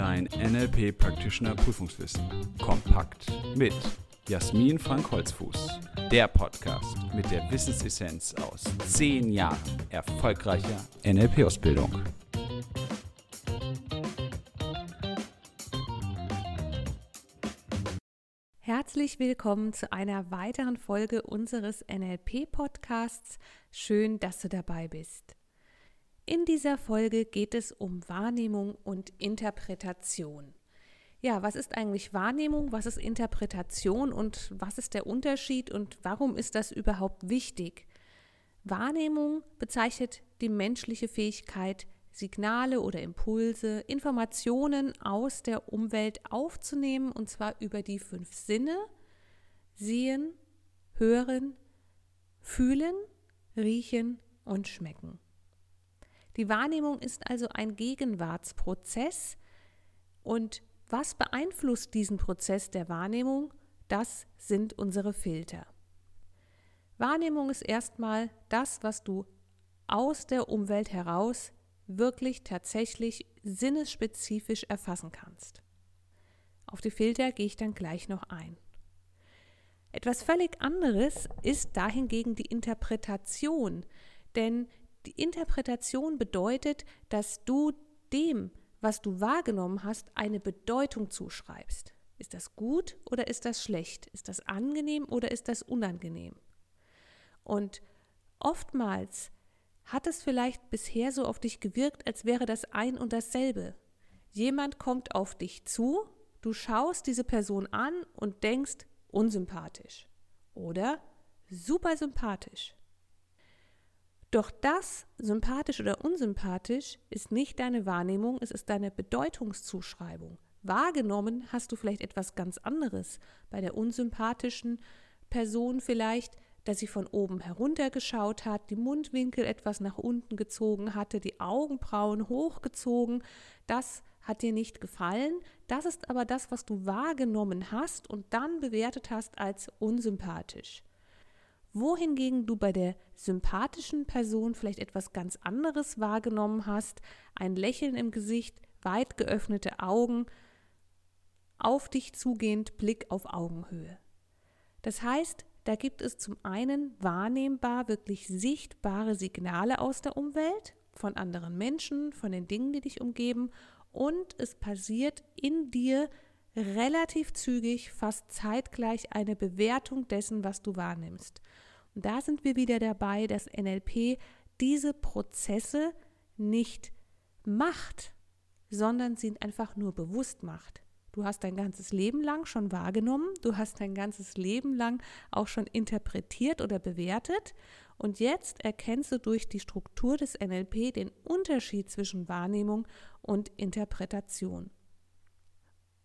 Dein NLP Practitioner Prüfungswissen. Kompakt mit Jasmin Frank Holzfuß. Der Podcast mit der Wissensessenz aus zehn Jahren erfolgreicher NLP-Ausbildung. Herzlich willkommen zu einer weiteren Folge unseres NLP-Podcasts. Schön, dass du dabei bist. In dieser Folge geht es um Wahrnehmung und Interpretation. Ja, was ist eigentlich Wahrnehmung, was ist Interpretation und was ist der Unterschied und warum ist das überhaupt wichtig? Wahrnehmung bezeichnet die menschliche Fähigkeit, Signale oder Impulse, Informationen aus der Umwelt aufzunehmen, und zwar über die fünf Sinne, sehen, hören, fühlen, riechen und schmecken. Die Wahrnehmung ist also ein Gegenwartsprozess und was beeinflusst diesen Prozess der Wahrnehmung? Das sind unsere Filter. Wahrnehmung ist erstmal das, was du aus der Umwelt heraus wirklich tatsächlich sinnesspezifisch erfassen kannst. Auf die Filter gehe ich dann gleich noch ein. Etwas völlig anderes ist dahingegen die Interpretation, denn die Interpretation bedeutet, dass du dem, was du wahrgenommen hast, eine Bedeutung zuschreibst. Ist das gut oder ist das schlecht? Ist das angenehm oder ist das unangenehm? Und oftmals hat es vielleicht bisher so auf dich gewirkt, als wäre das ein und dasselbe. Jemand kommt auf dich zu, du schaust diese Person an und denkst unsympathisch oder super sympathisch. Doch das, sympathisch oder unsympathisch, ist nicht deine Wahrnehmung, es ist deine Bedeutungszuschreibung. Wahrgenommen hast du vielleicht etwas ganz anderes. Bei der unsympathischen Person vielleicht, dass sie von oben heruntergeschaut hat, die Mundwinkel etwas nach unten gezogen hatte, die Augenbrauen hochgezogen. Das hat dir nicht gefallen. Das ist aber das, was du wahrgenommen hast und dann bewertet hast als unsympathisch wohingegen du bei der sympathischen Person vielleicht etwas ganz anderes wahrgenommen hast, ein Lächeln im Gesicht, weit geöffnete Augen, auf dich zugehend Blick auf Augenhöhe. Das heißt, da gibt es zum einen wahrnehmbar, wirklich sichtbare Signale aus der Umwelt, von anderen Menschen, von den Dingen, die dich umgeben, und es passiert in dir relativ zügig, fast zeitgleich eine Bewertung dessen, was du wahrnimmst. Und da sind wir wieder dabei, dass NLP diese Prozesse nicht macht, sondern sie einfach nur bewusst macht. Du hast dein ganzes Leben lang schon wahrgenommen, du hast dein ganzes Leben lang auch schon interpretiert oder bewertet und jetzt erkennst du durch die Struktur des NLP den Unterschied zwischen Wahrnehmung und Interpretation.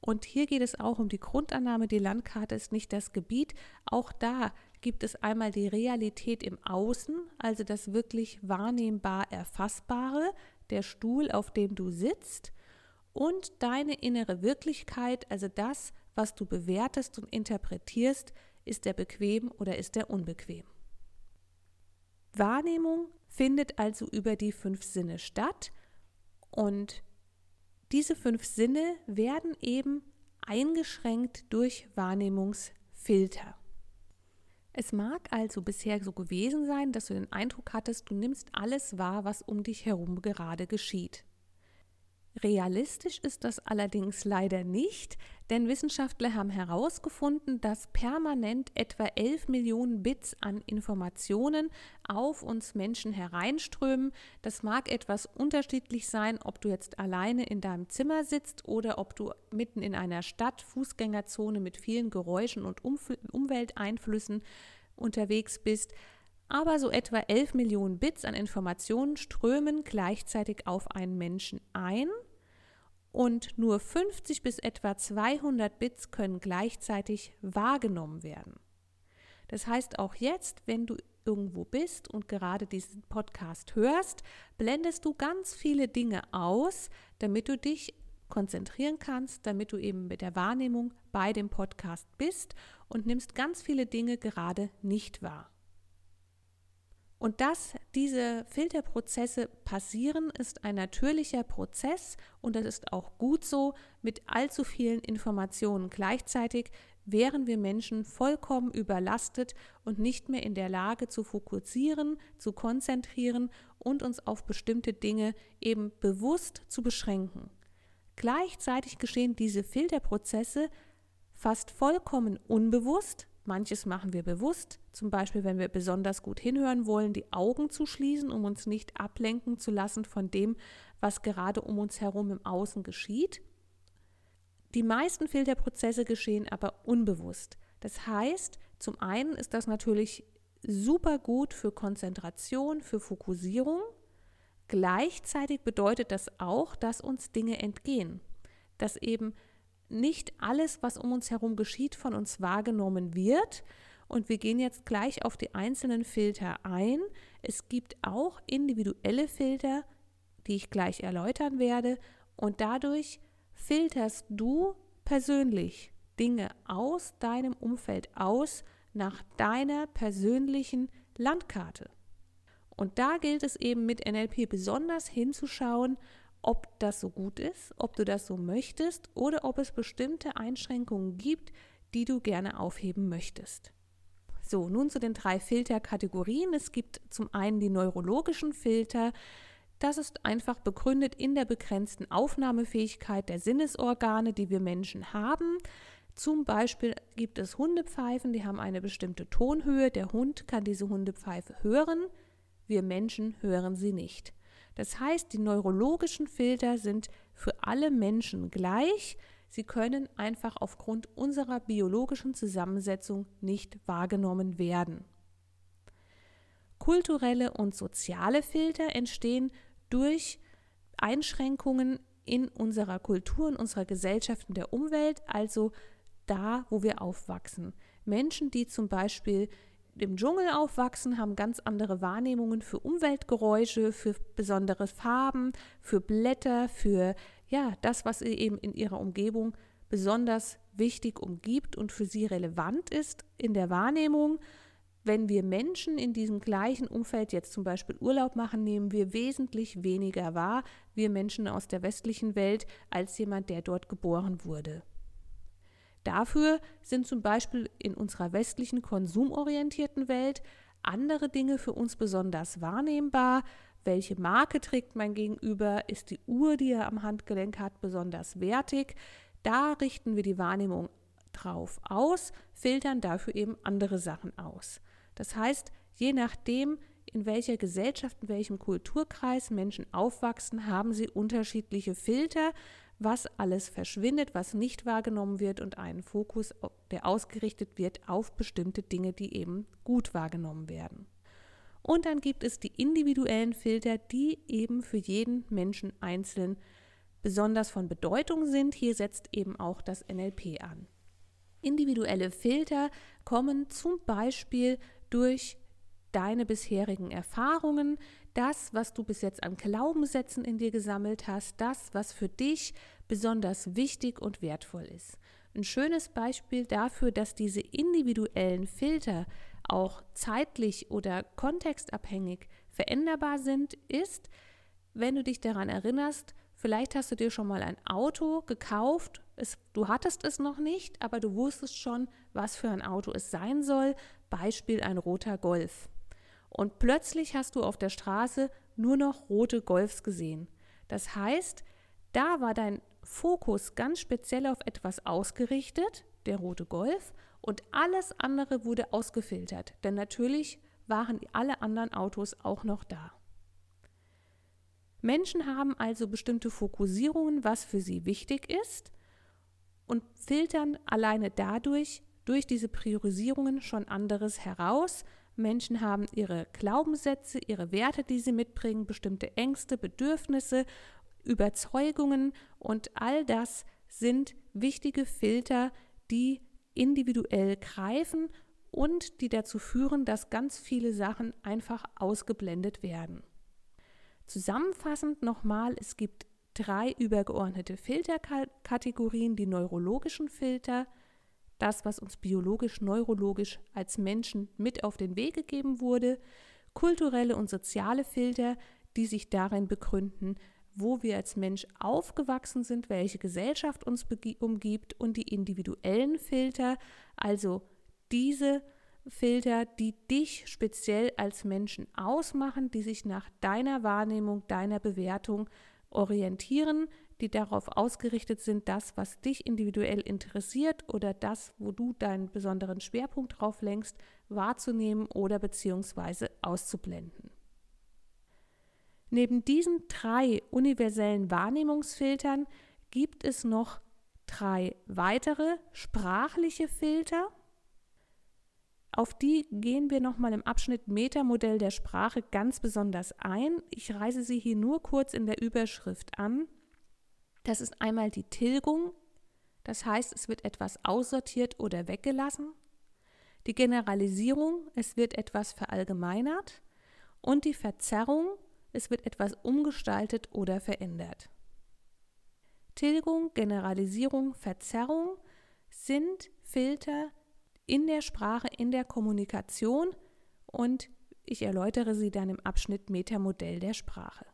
Und hier geht es auch um die Grundannahme, die Landkarte ist nicht das Gebiet. Auch da gibt es einmal die Realität im Außen, also das wirklich wahrnehmbar Erfassbare, der Stuhl, auf dem du sitzt, und deine innere Wirklichkeit, also das, was du bewertest und interpretierst, ist der bequem oder ist der unbequem. Wahrnehmung findet also über die fünf Sinne statt und diese fünf Sinne werden eben eingeschränkt durch Wahrnehmungsfilter. Es mag also bisher so gewesen sein, dass du den Eindruck hattest, du nimmst alles wahr, was um dich herum gerade geschieht. Realistisch ist das allerdings leider nicht, denn Wissenschaftler haben herausgefunden, dass permanent etwa 11 Millionen Bits an Informationen auf uns Menschen hereinströmen. Das mag etwas unterschiedlich sein, ob du jetzt alleine in deinem Zimmer sitzt oder ob du mitten in einer Stadt, Fußgängerzone mit vielen Geräuschen und Umf Umwelteinflüssen unterwegs bist. Aber so etwa 11 Millionen Bits an Informationen strömen gleichzeitig auf einen Menschen ein und nur 50 bis etwa 200 Bits können gleichzeitig wahrgenommen werden. Das heißt, auch jetzt, wenn du irgendwo bist und gerade diesen Podcast hörst, blendest du ganz viele Dinge aus, damit du dich konzentrieren kannst, damit du eben mit der Wahrnehmung bei dem Podcast bist und nimmst ganz viele Dinge gerade nicht wahr. Und dass diese Filterprozesse passieren, ist ein natürlicher Prozess und das ist auch gut so. Mit allzu vielen Informationen gleichzeitig wären wir Menschen vollkommen überlastet und nicht mehr in der Lage zu fokussieren, zu konzentrieren und uns auf bestimmte Dinge eben bewusst zu beschränken. Gleichzeitig geschehen diese Filterprozesse fast vollkommen unbewusst, Manches machen wir bewusst, zum Beispiel wenn wir besonders gut hinhören wollen, die Augen zu schließen, um uns nicht ablenken zu lassen von dem, was gerade um uns herum im Außen geschieht. Die meisten Filterprozesse geschehen aber unbewusst. Das heißt, zum einen ist das natürlich super gut für Konzentration, für Fokussierung. Gleichzeitig bedeutet das auch, dass uns Dinge entgehen, dass eben nicht alles, was um uns herum geschieht, von uns wahrgenommen wird. Und wir gehen jetzt gleich auf die einzelnen Filter ein. Es gibt auch individuelle Filter, die ich gleich erläutern werde. Und dadurch filterst du persönlich Dinge aus deinem Umfeld aus nach deiner persönlichen Landkarte. Und da gilt es eben mit NLP besonders hinzuschauen, ob das so gut ist, ob du das so möchtest oder ob es bestimmte Einschränkungen gibt, die du gerne aufheben möchtest. So, nun zu den drei Filterkategorien. Es gibt zum einen die neurologischen Filter. Das ist einfach begründet in der begrenzten Aufnahmefähigkeit der Sinnesorgane, die wir Menschen haben. Zum Beispiel gibt es Hundepfeifen, die haben eine bestimmte Tonhöhe. Der Hund kann diese Hundepfeife hören. Wir Menschen hören sie nicht. Das heißt, die neurologischen Filter sind für alle Menschen gleich. Sie können einfach aufgrund unserer biologischen Zusammensetzung nicht wahrgenommen werden. Kulturelle und soziale Filter entstehen durch Einschränkungen in unserer Kultur, in unserer Gesellschaft, in der Umwelt, also da, wo wir aufwachsen. Menschen, die zum Beispiel im Dschungel aufwachsen, haben ganz andere Wahrnehmungen für Umweltgeräusche, für besondere Farben, für Blätter, für ja, das, was eben in ihrer Umgebung besonders wichtig umgibt und für sie relevant ist in der Wahrnehmung. Wenn wir Menschen in diesem gleichen Umfeld jetzt zum Beispiel Urlaub machen, nehmen wir wesentlich weniger wahr, wir Menschen aus der westlichen Welt, als jemand, der dort geboren wurde. Dafür sind zum Beispiel in unserer westlichen konsumorientierten Welt andere Dinge für uns besonders wahrnehmbar. Welche Marke trägt mein Gegenüber? Ist die Uhr, die er am Handgelenk hat, besonders wertig? Da richten wir die Wahrnehmung drauf aus, filtern dafür eben andere Sachen aus. Das heißt, je nachdem, in welcher Gesellschaft, in welchem Kulturkreis Menschen aufwachsen, haben sie unterschiedliche Filter, was alles verschwindet, was nicht wahrgenommen wird und einen Fokus, der ausgerichtet wird auf bestimmte Dinge, die eben gut wahrgenommen werden. Und dann gibt es die individuellen Filter, die eben für jeden Menschen einzeln besonders von Bedeutung sind. Hier setzt eben auch das NLP an. Individuelle Filter kommen zum Beispiel durch deine bisherigen Erfahrungen, das, was du bis jetzt an Glaubenssätzen in dir gesammelt hast, das, was für dich besonders wichtig und wertvoll ist. Ein schönes Beispiel dafür, dass diese individuellen Filter auch zeitlich oder kontextabhängig veränderbar sind, ist, wenn du dich daran erinnerst, vielleicht hast du dir schon mal ein Auto gekauft, es, du hattest es noch nicht, aber du wusstest schon, was für ein Auto es sein soll, Beispiel ein roter Golf. Und plötzlich hast du auf der Straße nur noch rote Golfs gesehen. Das heißt, da war dein Fokus ganz speziell auf etwas ausgerichtet, der rote Golf, und alles andere wurde ausgefiltert, denn natürlich waren alle anderen Autos auch noch da. Menschen haben also bestimmte Fokussierungen, was für sie wichtig ist, und filtern alleine dadurch, durch diese Priorisierungen schon anderes heraus, Menschen haben ihre Glaubenssätze, ihre Werte, die sie mitbringen, bestimmte Ängste, Bedürfnisse, Überzeugungen und all das sind wichtige Filter, die individuell greifen und die dazu führen, dass ganz viele Sachen einfach ausgeblendet werden. Zusammenfassend nochmal, es gibt drei übergeordnete Filterkategorien, die neurologischen Filter, das, was uns biologisch, neurologisch als Menschen mit auf den Weg gegeben wurde, kulturelle und soziale Filter, die sich darin begründen, wo wir als Mensch aufgewachsen sind, welche Gesellschaft uns umgibt und die individuellen Filter, also diese Filter, die dich speziell als Menschen ausmachen, die sich nach deiner Wahrnehmung, deiner Bewertung orientieren, die darauf ausgerichtet sind, das, was dich individuell interessiert oder das, wo du deinen besonderen Schwerpunkt drauf lenkst, wahrzunehmen oder beziehungsweise auszublenden. Neben diesen drei universellen Wahrnehmungsfiltern gibt es noch drei weitere sprachliche Filter. Auf die gehen wir nochmal im Abschnitt Metamodell der Sprache ganz besonders ein. Ich reise sie hier nur kurz in der Überschrift an. Das ist einmal die Tilgung, das heißt, es wird etwas aussortiert oder weggelassen. Die Generalisierung, es wird etwas verallgemeinert. Und die Verzerrung, es wird etwas umgestaltet oder verändert. Tilgung, Generalisierung, Verzerrung sind Filter in der Sprache, in der Kommunikation und ich erläutere sie dann im Abschnitt Metamodell der Sprache.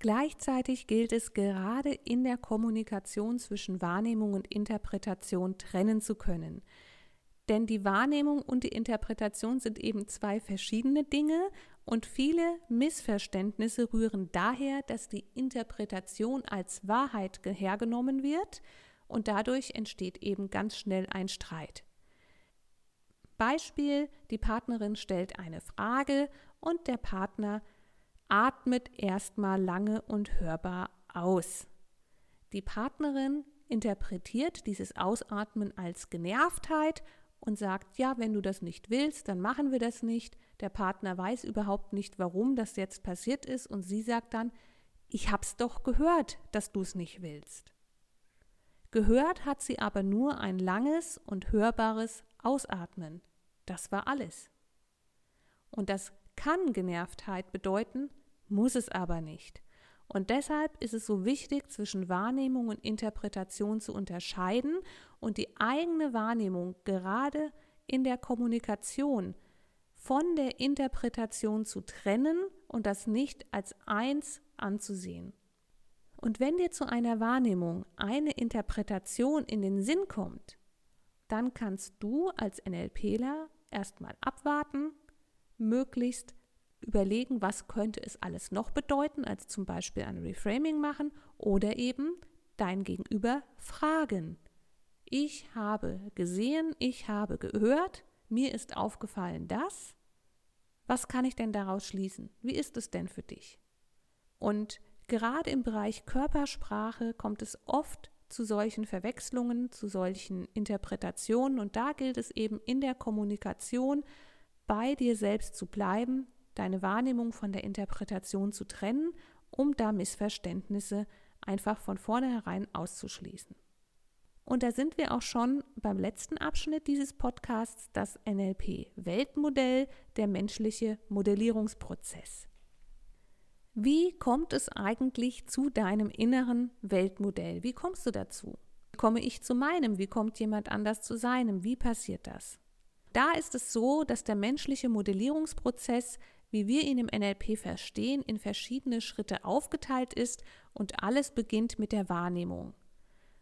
Gleichzeitig gilt es gerade in der Kommunikation zwischen Wahrnehmung und Interpretation trennen zu können. Denn die Wahrnehmung und die Interpretation sind eben zwei verschiedene Dinge und viele Missverständnisse rühren daher, dass die Interpretation als Wahrheit hergenommen wird und dadurch entsteht eben ganz schnell ein Streit. Beispiel, die Partnerin stellt eine Frage und der Partner atmet erstmal lange und hörbar aus. Die Partnerin interpretiert dieses Ausatmen als Genervtheit und sagt, ja, wenn du das nicht willst, dann machen wir das nicht. Der Partner weiß überhaupt nicht, warum das jetzt passiert ist und sie sagt dann, ich hab's doch gehört, dass du es nicht willst. Gehört hat sie aber nur ein langes und hörbares Ausatmen. Das war alles. Und das kann Genervtheit bedeuten, muss es aber nicht. Und deshalb ist es so wichtig, zwischen Wahrnehmung und Interpretation zu unterscheiden und die eigene Wahrnehmung gerade in der Kommunikation von der Interpretation zu trennen und das nicht als eins anzusehen. Und wenn dir zu einer Wahrnehmung eine Interpretation in den Sinn kommt, dann kannst du als NLPler erstmal abwarten, möglichst überlegen, was könnte es alles noch bedeuten, als zum Beispiel ein Reframing machen oder eben dein Gegenüber fragen. Ich habe gesehen, ich habe gehört, mir ist aufgefallen das. Was kann ich denn daraus schließen? Wie ist es denn für dich? Und gerade im Bereich Körpersprache kommt es oft zu solchen Verwechslungen, zu solchen Interpretationen und da gilt es eben in der Kommunikation bei dir selbst zu bleiben, deine Wahrnehmung von der Interpretation zu trennen, um da Missverständnisse einfach von vornherein auszuschließen. Und da sind wir auch schon beim letzten Abschnitt dieses Podcasts, das NLP-Weltmodell, der menschliche Modellierungsprozess. Wie kommt es eigentlich zu deinem inneren Weltmodell? Wie kommst du dazu? Wie komme ich zu meinem? Wie kommt jemand anders zu seinem? Wie passiert das? Da ist es so, dass der menschliche Modellierungsprozess wie wir ihn im NLP verstehen, in verschiedene Schritte aufgeteilt ist und alles beginnt mit der Wahrnehmung.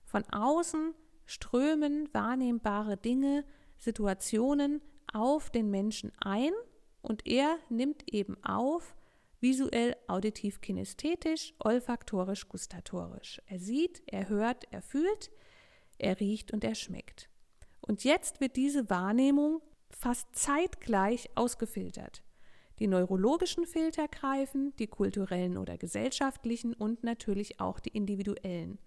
Von außen strömen wahrnehmbare Dinge, Situationen auf den Menschen ein und er nimmt eben auf, visuell, auditiv, kinästhetisch, olfaktorisch, gustatorisch. Er sieht, er hört, er fühlt, er riecht und er schmeckt. Und jetzt wird diese Wahrnehmung fast zeitgleich ausgefiltert. Die neurologischen Filter greifen, die kulturellen oder gesellschaftlichen und natürlich auch die individuellen.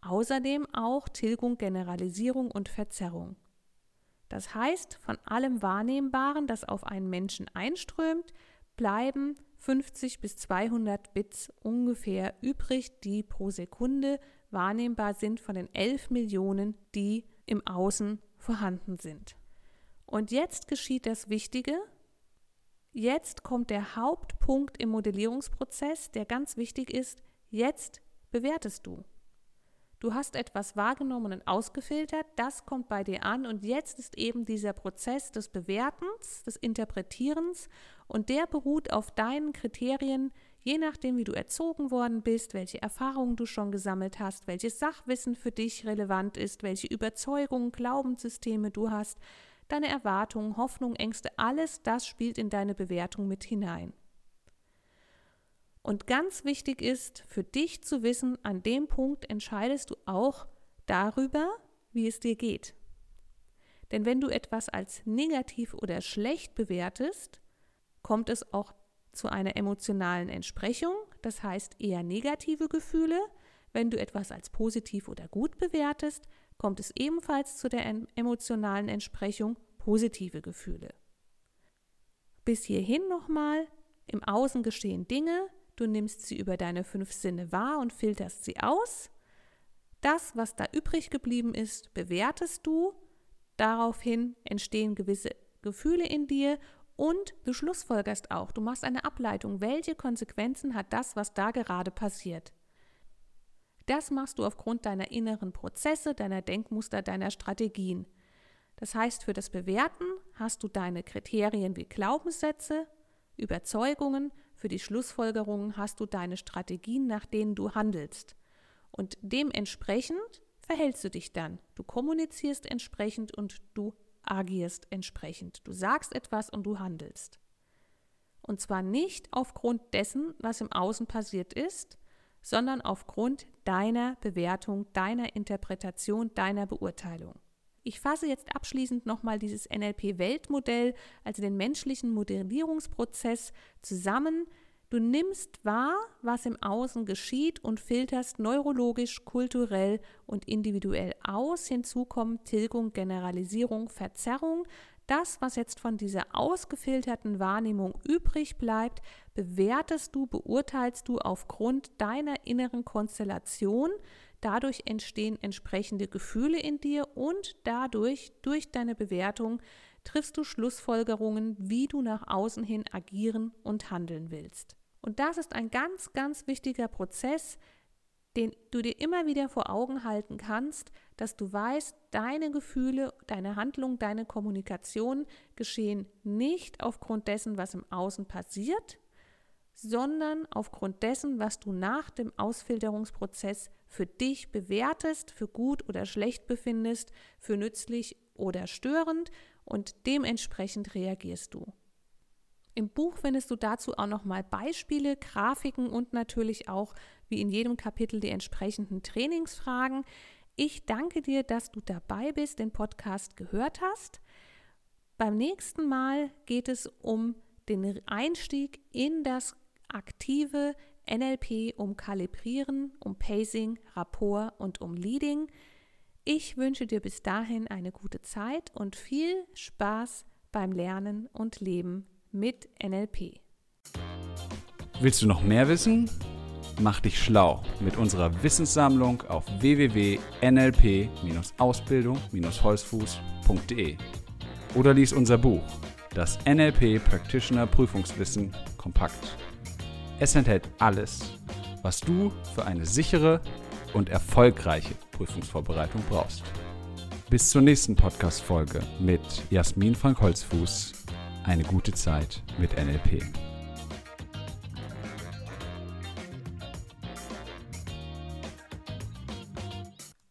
Außerdem auch Tilgung, Generalisierung und Verzerrung. Das heißt, von allem Wahrnehmbaren, das auf einen Menschen einströmt, bleiben 50 bis 200 Bits ungefähr übrig, die pro Sekunde wahrnehmbar sind von den 11 Millionen, die im Außen vorhanden sind. Und jetzt geschieht das Wichtige, Jetzt kommt der Hauptpunkt im Modellierungsprozess, der ganz wichtig ist. Jetzt bewertest du. Du hast etwas wahrgenommen und ausgefiltert, das kommt bei dir an und jetzt ist eben dieser Prozess des Bewertens, des Interpretierens und der beruht auf deinen Kriterien, je nachdem, wie du erzogen worden bist, welche Erfahrungen du schon gesammelt hast, welches Sachwissen für dich relevant ist, welche Überzeugungen, Glaubenssysteme du hast, deine Erwartungen, Hoffnungen, Ängste, alles das spielt in deine Bewertung mit hinein. Und ganz wichtig ist für dich zu wissen, an dem Punkt entscheidest du auch darüber, wie es dir geht. Denn wenn du etwas als negativ oder schlecht bewertest, kommt es auch zu einer emotionalen Entsprechung, das heißt eher negative Gefühle. Wenn du etwas als positiv oder gut bewertest, kommt es ebenfalls zu der emotionalen Entsprechung positive Gefühle. Bis hierhin nochmal, im Außen geschehen Dinge, Du nimmst sie über deine fünf Sinne wahr und filterst sie aus. Das, was da übrig geblieben ist, bewertest du. Daraufhin entstehen gewisse Gefühle in dir und du schlussfolgerst auch. Du machst eine Ableitung. Welche Konsequenzen hat das, was da gerade passiert? Das machst du aufgrund deiner inneren Prozesse, deiner Denkmuster, deiner Strategien. Das heißt, für das Bewerten hast du deine Kriterien wie Glaubenssätze, Überzeugungen, für die Schlussfolgerungen hast du deine Strategien, nach denen du handelst. Und dementsprechend verhältst du dich dann. Du kommunizierst entsprechend und du agierst entsprechend. Du sagst etwas und du handelst. Und zwar nicht aufgrund dessen, was im Außen passiert ist, sondern aufgrund deiner Bewertung, deiner Interpretation, deiner Beurteilung. Ich fasse jetzt abschließend nochmal dieses NLP-Weltmodell, also den menschlichen Modellierungsprozess, zusammen. Du nimmst wahr, was im Außen geschieht und filterst neurologisch, kulturell und individuell aus. Hinzu kommen Tilgung, Generalisierung, Verzerrung. Das, was jetzt von dieser ausgefilterten Wahrnehmung übrig bleibt, bewertest du, beurteilst du aufgrund deiner inneren Konstellation, Dadurch entstehen entsprechende Gefühle in dir und dadurch, durch deine Bewertung, triffst du Schlussfolgerungen, wie du nach außen hin agieren und handeln willst. Und das ist ein ganz, ganz wichtiger Prozess, den du dir immer wieder vor Augen halten kannst, dass du weißt, deine Gefühle, deine Handlung, deine Kommunikation geschehen nicht aufgrund dessen, was im Außen passiert, sondern aufgrund dessen, was du nach dem Ausfilterungsprozess für dich bewertest, für gut oder schlecht befindest, für nützlich oder störend und dementsprechend reagierst du. Im Buch findest du dazu auch nochmal Beispiele, Grafiken und natürlich auch, wie in jedem Kapitel, die entsprechenden Trainingsfragen. Ich danke dir, dass du dabei bist, den Podcast gehört hast. Beim nächsten Mal geht es um den Einstieg in das aktive NLP um Kalibrieren, um Pacing, Rapport und um Leading. Ich wünsche dir bis dahin eine gute Zeit und viel Spaß beim Lernen und Leben mit NLP. Willst du noch mehr wissen? Mach dich schlau mit unserer Wissenssammlung auf www.nlp-ausbildung-holzfuß.de oder lies unser Buch, das NLP Practitioner Prüfungswissen kompakt. Es enthält alles, was du für eine sichere und erfolgreiche Prüfungsvorbereitung brauchst. Bis zur nächsten Podcast-Folge mit Jasmin Frank Holzfuß. Eine gute Zeit mit NLP.